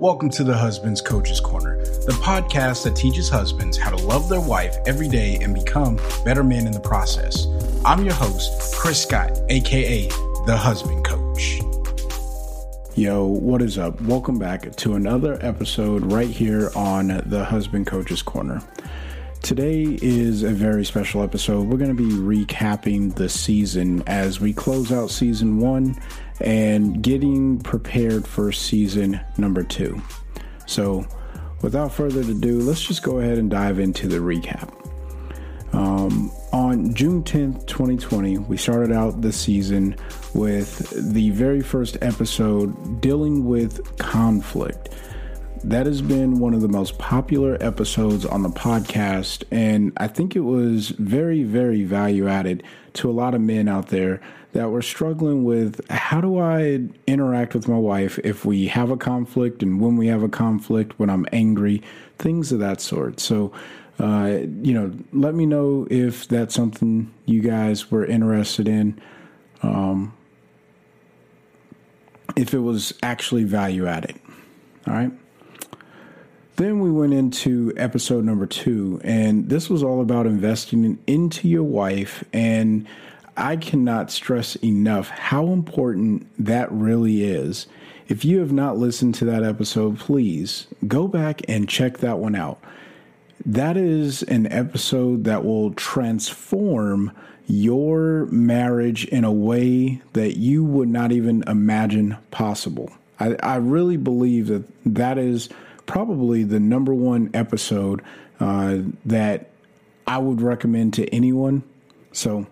Welcome to the Husband's Coach's Corner, the podcast that teaches husbands how to love their wife every day and become better men in the process. I'm your host, Chris Scott, aka the Husband Coach. Yo, what is up? Welcome back to another episode right here on the Husband Coach's Corner. Today is a very special episode. We're going to be recapping the season as we close out season one and getting prepared for season number two. So, without further ado, let's just go ahead and dive into the recap. Um, on June 10th, 2020, we started out the season with the very first episode dealing with conflict that has been one of the most popular episodes on the podcast. And I think it was very, very value added to a lot of men out there that were struggling with how do I interact with my wife if we have a conflict and when we have a conflict, when I'm angry, things of that sort. So, uh, you know, let me know if that's something you guys were interested in. Um, if it was actually value added. All right. Then we went into episode number two, and this was all about investing into your wife. And I cannot stress enough how important that really is. If you have not listened to that episode, please go back and check that one out. That is an episode that will transform your marriage in a way that you would not even imagine possible. I, I really believe that that is probably the number one episode uh, that I would recommend to anyone. So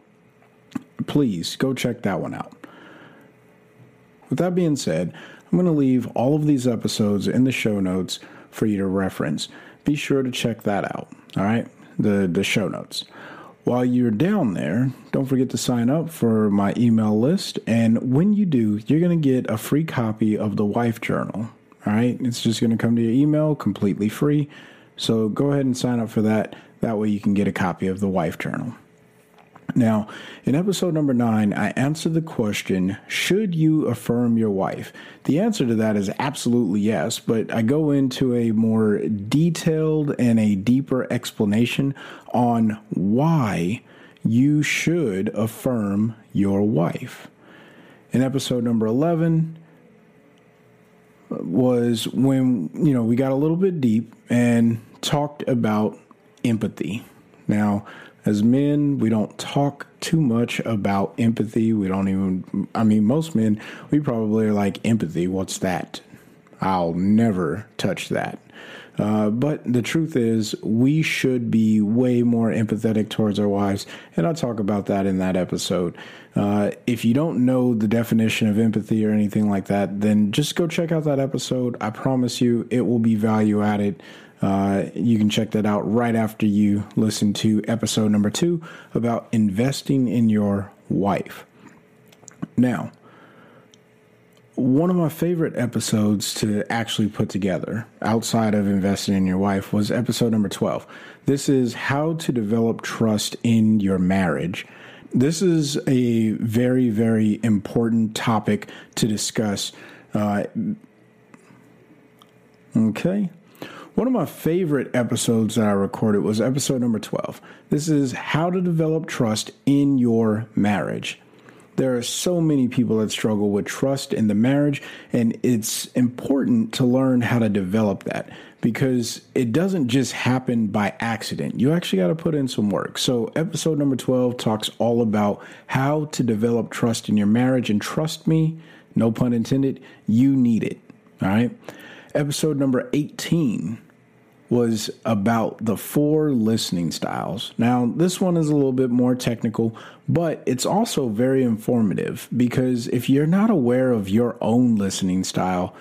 please go check that one out. With that being said, I'm going to leave all of these episodes in the show notes for you to reference. Be sure to check that out. All right, the the show notes. While you're down there, don't forget to sign up for my email list. And when you do, you're going to get a free copy of the Wife Journal. All right, it's just going to come to your email completely free. So go ahead and sign up for that. That way you can get a copy of the Wife Journal. Now, in episode number nine, I answered the question Should you affirm your wife? The answer to that is absolutely yes, but I go into a more detailed and a deeper explanation on why you should affirm your wife. In episode number 11, was when you know we got a little bit deep and talked about empathy. Now, as men, we don't talk too much about empathy. We don't even I mean most men we probably are like empathy, what's that? I'll never touch that. Uh, but the truth is, we should be way more empathetic towards our wives, and I'll talk about that in that episode. Uh, if you don't know the definition of empathy or anything like that, then just go check out that episode. I promise you, it will be value added. Uh, you can check that out right after you listen to episode number two about investing in your wife. Now, one of my favorite episodes to actually put together outside of investing in your wife was episode number 12. This is how to develop trust in your marriage. This is a very, very important topic to discuss. Uh, okay. One of my favorite episodes that I recorded was episode number 12. This is how to develop trust in your marriage. There are so many people that struggle with trust in the marriage, and it's important to learn how to develop that because it doesn't just happen by accident. You actually got to put in some work. So, episode number 12 talks all about how to develop trust in your marriage, and trust me, no pun intended, you need it. All right. Episode number 18 was about the four listening styles. Now, this one is a little bit more technical, but it's also very informative because if you're not aware of your own listening style,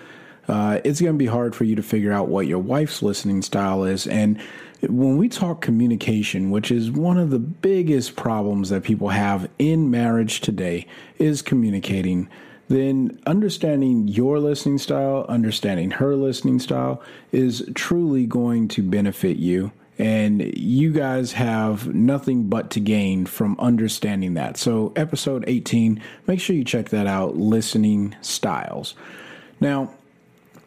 uh, it's going to be hard for you to figure out what your wife's listening style is. And when we talk communication, which is one of the biggest problems that people have in marriage today, is communicating. Then understanding your listening style, understanding her listening style is truly going to benefit you. And you guys have nothing but to gain from understanding that. So, episode 18, make sure you check that out listening styles. Now,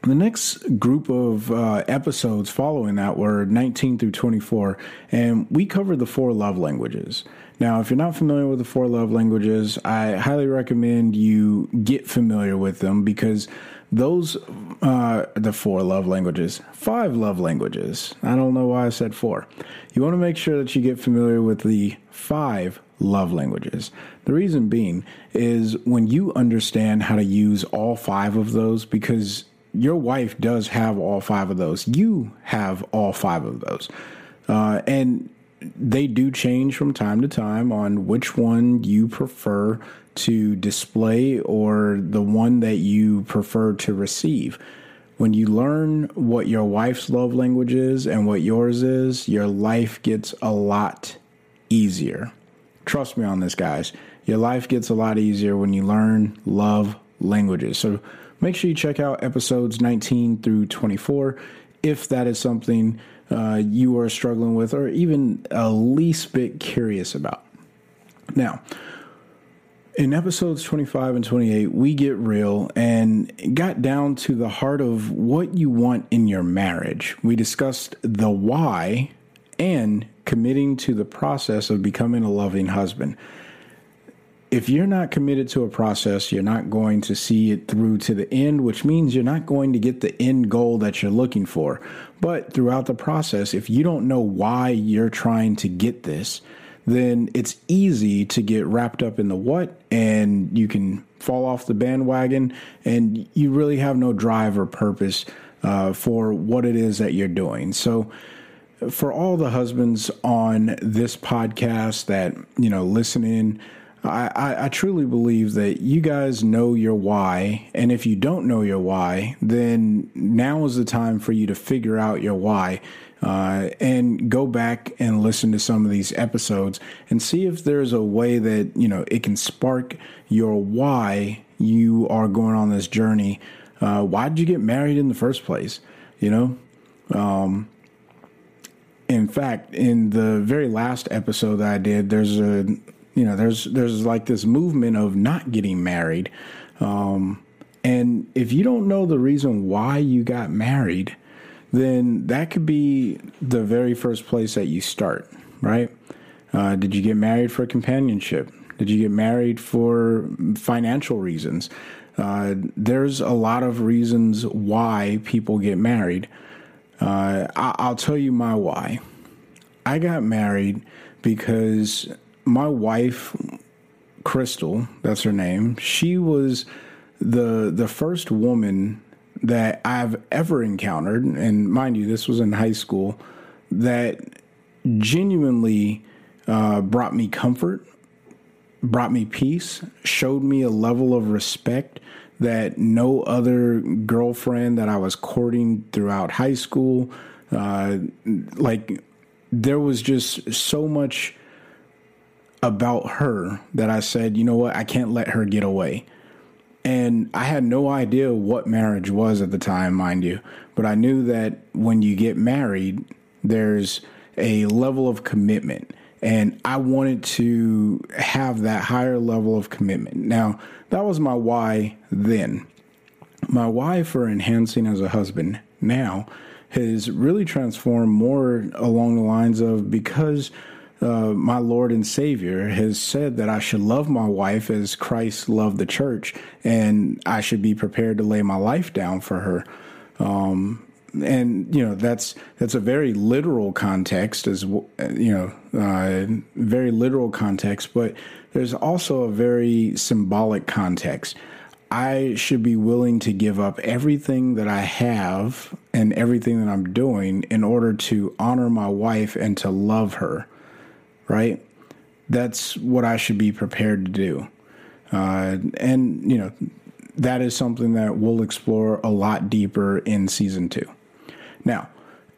the next group of uh, episodes following that were 19 through 24, and we covered the four love languages. Now, if you're not familiar with the four love languages, I highly recommend you get familiar with them because those uh, the four love languages, five love languages. I don't know why I said four. You want to make sure that you get familiar with the five love languages. The reason being is when you understand how to use all five of those, because your wife does have all five of those. You have all five of those. Uh, and they do change from time to time on which one you prefer to display or the one that you prefer to receive. When you learn what your wife's love language is and what yours is, your life gets a lot easier. Trust me on this, guys. Your life gets a lot easier when you learn love languages. So, Make sure you check out episodes 19 through 24 if that is something uh, you are struggling with or even a least bit curious about. Now, in episodes 25 and 28, we get real and got down to the heart of what you want in your marriage. We discussed the why and committing to the process of becoming a loving husband if you're not committed to a process, you're not going to see it through to the end, which means you're not going to get the end goal that you're looking for. But throughout the process, if you don't know why you're trying to get this, then it's easy to get wrapped up in the what and you can fall off the bandwagon and you really have no drive or purpose uh, for what it is that you're doing. So, for all the husbands on this podcast that, you know, listen in, I, I, I, truly believe that you guys know your why. And if you don't know your why, then now is the time for you to figure out your why. Uh, and go back and listen to some of these episodes and see if there's a way that you know it can spark your why you are going on this journey. Uh, why did you get married in the first place? You know, um, in fact, in the very last episode that I did, there's a you know, there's there's like this movement of not getting married, um, and if you don't know the reason why you got married, then that could be the very first place that you start, right? Uh, did you get married for companionship? Did you get married for financial reasons? Uh, there's a lot of reasons why people get married. Uh, I- will tell you my why. I got married because my wife, Crystal, that's her name. She was the the first woman that I've ever encountered, and mind you, this was in high school, that genuinely uh, brought me comfort, brought me peace, showed me a level of respect that no other girlfriend that I was courting throughout high school, uh, like there was just so much about her that I said, you know what, I can't let her get away. And I had no idea what marriage was at the time, mind you, but I knew that when you get married, there's a level of commitment. And I wanted to have that higher level of commitment. Now, that was my why then. My why for enhancing as a husband now has really transformed more along the lines of because uh, my Lord and Savior has said that I should love my wife as Christ loved the church, and I should be prepared to lay my life down for her. Um, and you know that's that's a very literal context, as you know, uh, very literal context. But there's also a very symbolic context. I should be willing to give up everything that I have and everything that I'm doing in order to honor my wife and to love her right? That's what I should be prepared to do. Uh, and, you know, that is something that we'll explore a lot deeper in season two. Now,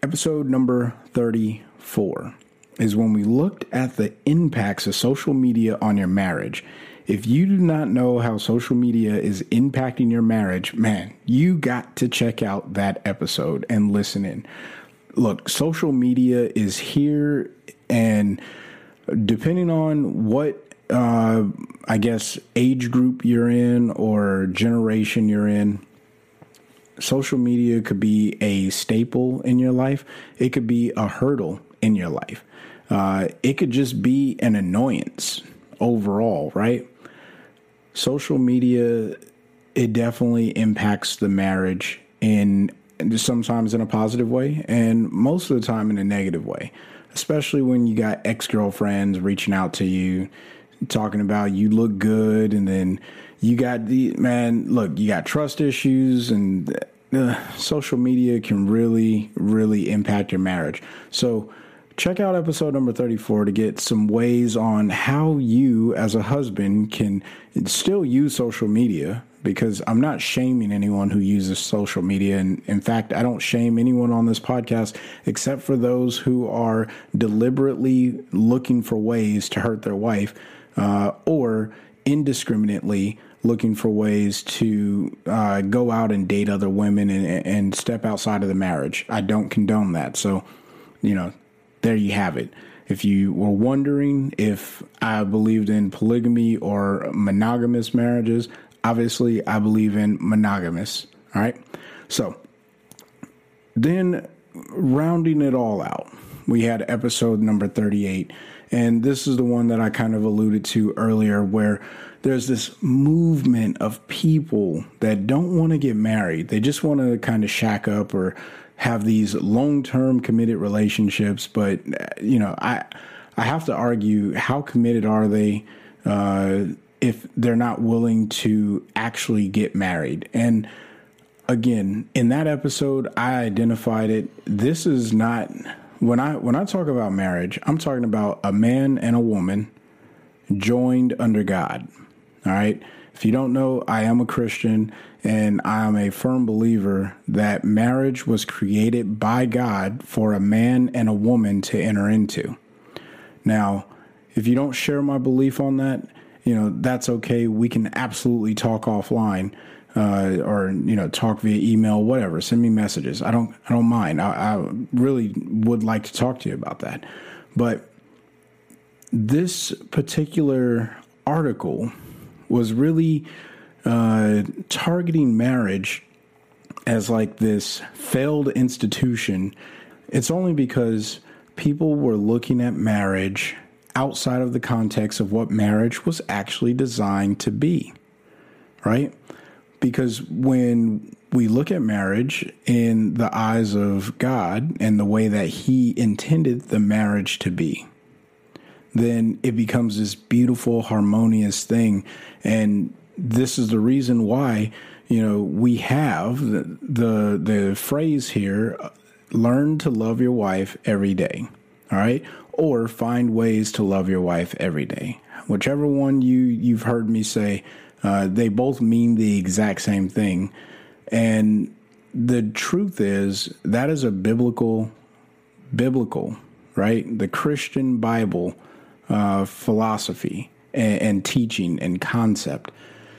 episode number 34 is when we looked at the impacts of social media on your marriage. If you do not know how social media is impacting your marriage, man, you got to check out that episode and listen in. Look, social media is here, and depending on what uh, I guess, age group you're in or generation you're in, social media could be a staple in your life. It could be a hurdle in your life. Uh, it could just be an annoyance overall, right? Social media, it definitely impacts the marriage in sometimes in a positive way and most of the time in a negative way, especially when you got ex girlfriends reaching out to you talking about you look good and then you got the man look you got trust issues and uh, social media can really really impact your marriage. So check out episode number 34 to get some ways on how you as a husband can still use social media because I'm not shaming anyone who uses social media. And in fact, I don't shame anyone on this podcast except for those who are deliberately looking for ways to hurt their wife uh, or indiscriminately looking for ways to uh, go out and date other women and, and step outside of the marriage. I don't condone that. So, you know, there you have it. If you were wondering if I believed in polygamy or monogamous marriages, obviously I believe in monogamous. All right. So then rounding it all out, we had episode number 38 and this is the one that I kind of alluded to earlier, where there's this movement of people that don't want to get married. They just want to kind of shack up or have these long term committed relationships. But, you know, I, I have to argue how committed are they uh, if they're not willing to actually get married? And again, in that episode, I identified it. This is not when I when I talk about marriage, I'm talking about a man and a woman joined under God. All right? If you don't know, I am a Christian and I am a firm believer that marriage was created by God for a man and a woman to enter into. Now, if you don't share my belief on that, you know, that's okay. We can absolutely talk offline uh, or you know talk via email, whatever. Send me messages. I don't I don't mind. I, I really would like to talk to you about that. But this particular article was really uh, targeting marriage as like this failed institution. It's only because people were looking at marriage outside of the context of what marriage was actually designed to be, right? because when we look at marriage in the eyes of God and the way that He intended the marriage to be, then it becomes this beautiful, harmonious thing. And this is the reason why, you know, we have the, the, the phrase here learn to love your wife every day. All right. Or find ways to love your wife every day. Whichever one you, you've heard me say, uh, they both mean the exact same thing. And the truth is, that is a biblical, biblical, right? The Christian Bible uh, philosophy and, and teaching and concept.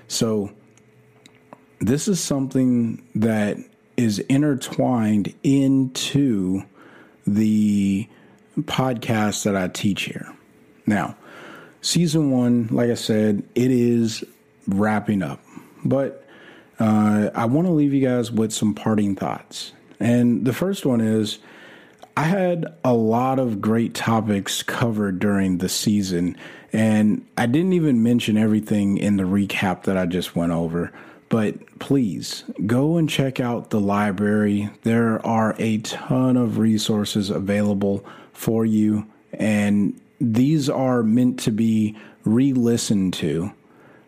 So, this is something that is intertwined into the podcast that I teach here. Now, season one, like I said, it is wrapping up. But uh, I want to leave you guys with some parting thoughts. And the first one is I had a lot of great topics covered during the season, and I didn't even mention everything in the recap that I just went over. But please go and check out the library. There are a ton of resources available for you, and these are meant to be re listened to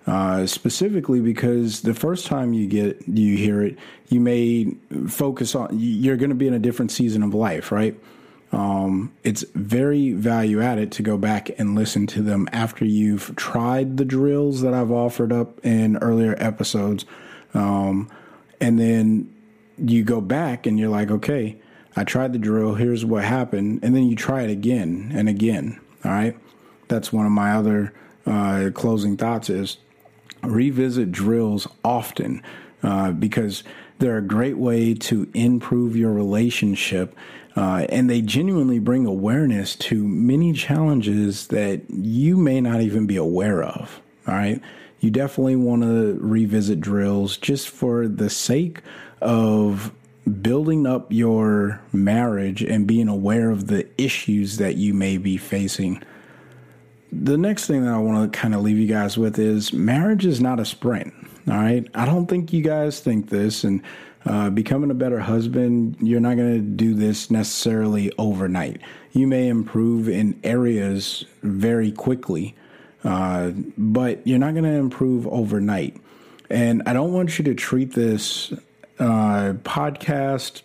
uh, specifically because the first time you get you hear it, you may focus on you're going to be in a different season of life, right? Um, it's very value added to go back and listen to them after you've tried the drills that I've offered up in earlier episodes. Um, and then you go back and you're like, okay, I tried the drill. Here's what happened. And then you try it again and again. All right. That's one of my other uh, closing thoughts is revisit drills often uh, because they're a great way to improve your relationship. Uh, and they genuinely bring awareness to many challenges that you may not even be aware of. All right. You definitely want to revisit drills just for the sake of building up your marriage and being aware of the issues that you may be facing. The next thing that I want to kind of leave you guys with is marriage is not a sprint. All right. I don't think you guys think this. And uh, becoming a better husband, you're not going to do this necessarily overnight. You may improve in areas very quickly, uh, but you're not going to improve overnight. And I don't want you to treat this uh, podcast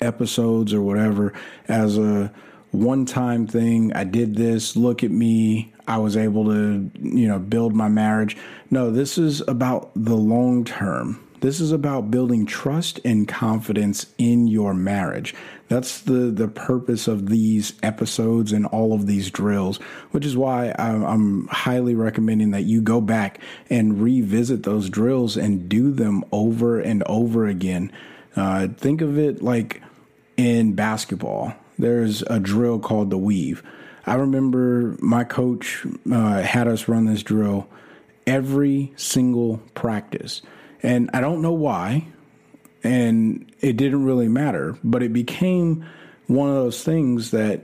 episodes or whatever as a one time thing. I did this. Look at me. I was able to, you know, build my marriage. No, this is about the long term. This is about building trust and confidence in your marriage. That's the, the purpose of these episodes and all of these drills, which is why I'm, highly recommending that you go back and revisit those drills and do them over and over again. Uh, think of it like in basketball, there's a drill called the weave. I remember my coach uh, had us run this drill every single practice. And I don't know why, and it didn't really matter, but it became one of those things that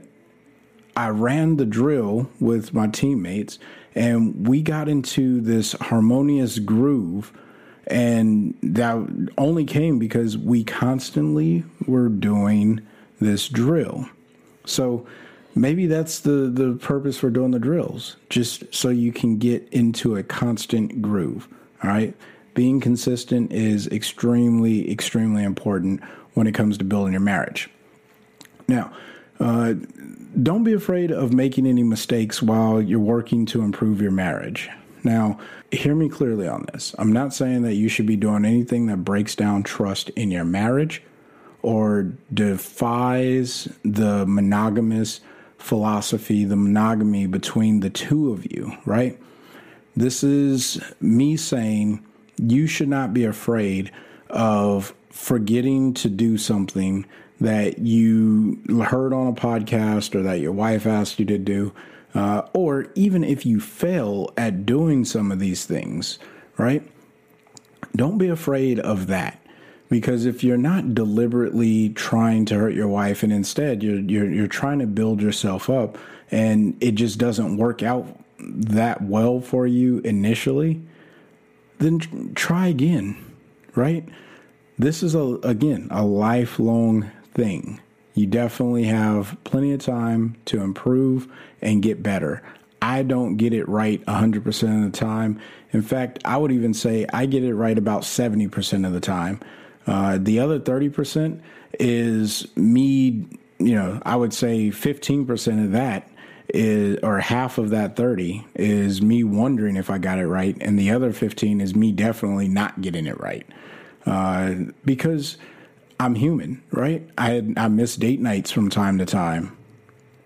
I ran the drill with my teammates and we got into this harmonious groove and that only came because we constantly were doing this drill. So maybe that's the the purpose for doing the drills, just so you can get into a constant groove, all right? Being consistent is extremely, extremely important when it comes to building your marriage. Now, uh, don't be afraid of making any mistakes while you're working to improve your marriage. Now, hear me clearly on this. I'm not saying that you should be doing anything that breaks down trust in your marriage or defies the monogamous philosophy, the monogamy between the two of you, right? This is me saying you should not be afraid of forgetting to do something that you heard on a podcast or that your wife asked you to do, uh, or even if you fail at doing some of these things, right? Don't be afraid of that. Because if you're not deliberately trying to hurt your wife and instead you're, you're, you're trying to build yourself up and it just doesn't work out that well for you initially, then try again, right? This is a again a lifelong thing. You definitely have plenty of time to improve and get better. I don't get it right 100% of the time. In fact, I would even say I get it right about 70% of the time. Uh, the other 30% is me, you know, I would say 15% of that is or half of that 30 is me wondering if I got it right and the other 15 is me definitely not getting it right. Uh, because I'm human, right? I I miss date nights from time to time.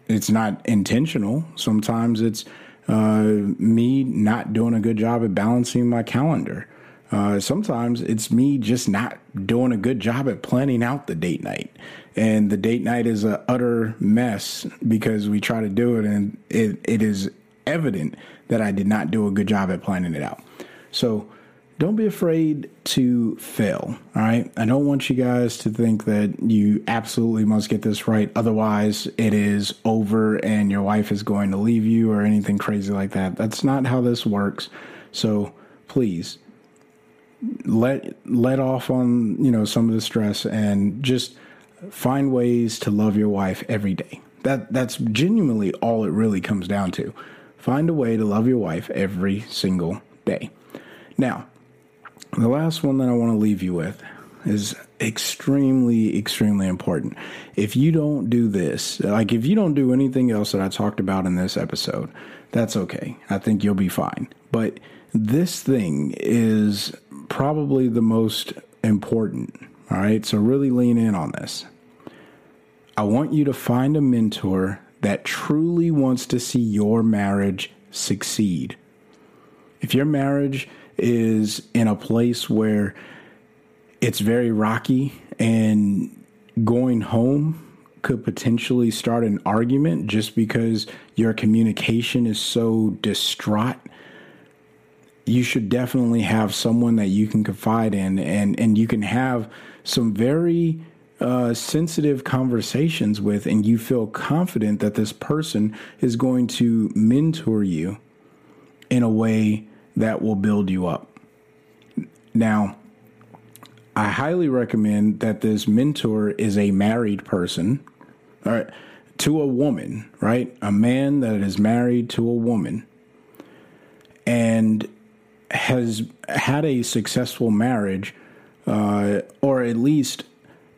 It's not intentional. Sometimes it's uh, me not doing a good job at balancing my calendar. Uh, sometimes it's me just not doing a good job at planning out the date night. And the date night is a utter mess because we try to do it and it, it is evident that I did not do a good job at planning it out. So don't be afraid to fail. All right. I don't want you guys to think that you absolutely must get this right. Otherwise, it is over and your wife is going to leave you or anything crazy like that. That's not how this works. So please let let off on you know some of the stress and just find ways to love your wife every day. That that's genuinely all it really comes down to. Find a way to love your wife every single day. Now, the last one that I want to leave you with is extremely extremely important. If you don't do this, like if you don't do anything else that I talked about in this episode, that's okay. I think you'll be fine. But this thing is probably the most important. All right. So really lean in on this. I want you to find a mentor that truly wants to see your marriage succeed. If your marriage is in a place where it's very rocky and going home could potentially start an argument just because your communication is so distraught you should definitely have someone that you can confide in and and you can have some very uh, sensitive conversations with and you feel confident that this person is going to mentor you in a way that will build you up now I highly recommend that this mentor is a married person, all right, to a woman, right? A man that is married to a woman and has had a successful marriage, uh, or at least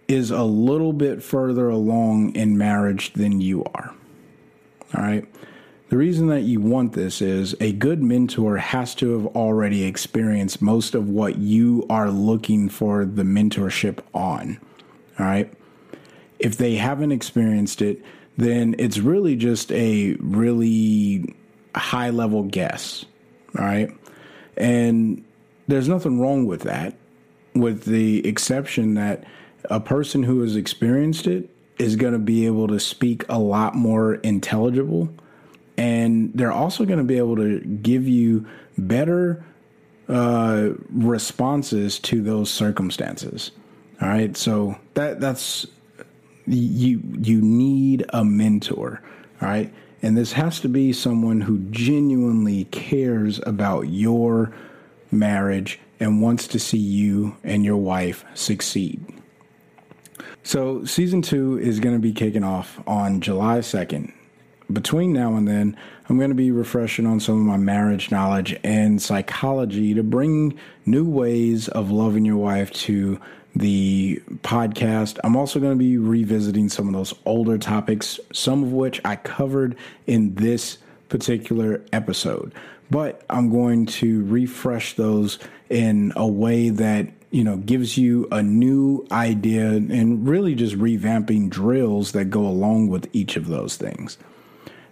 is a little bit further along in marriage than you are. All right. The reason that you want this is a good mentor has to have already experienced most of what you are looking for the mentorship on. All right. If they haven't experienced it, then it's really just a really high level guess. All right. And there's nothing wrong with that, with the exception that a person who has experienced it is going to be able to speak a lot more intelligible and they're also going to be able to give you better uh, responses to those circumstances. All right, so that that's you you need a mentor. All right, and this has to be someone who genuinely cares about your marriage and wants to see you and your wife succeed. So, season two is going to be kicking off on July 2nd between now and then, I'm going to be refreshing on some of my marriage knowledge and psychology to bring new ways of loving your wife to the podcast. I'm also going to be revisiting some of those older topics, some of which I covered in this particular episode. But I'm going to refresh those in a way that you know gives you a new idea and really just revamping drills that go along with each of those things.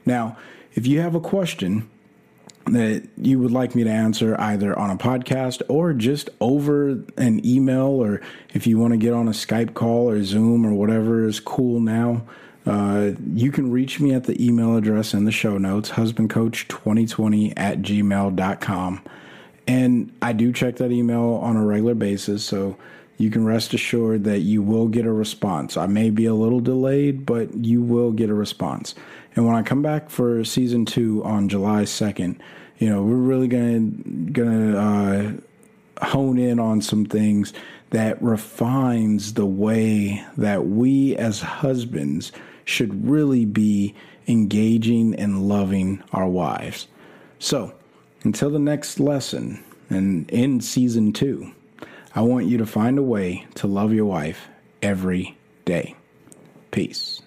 Now, if you have a question that you would like me to answer either on a podcast or just over an email, or if you want to get on a Skype call or Zoom or whatever is cool now, uh, you can reach me at the email address in the show notes, husbandcoach2020 at gmail.com. And I do check that email on a regular basis, so you can rest assured that you will get a response. I may be a little delayed, but you will get a response. And when I come back for season two on July 2nd, you know, we're really going to going to uh, hone in on some things that refines the way that we as husbands should really be engaging and loving our wives. So, until the next lesson and in season two, I want you to find a way to love your wife every day. Peace.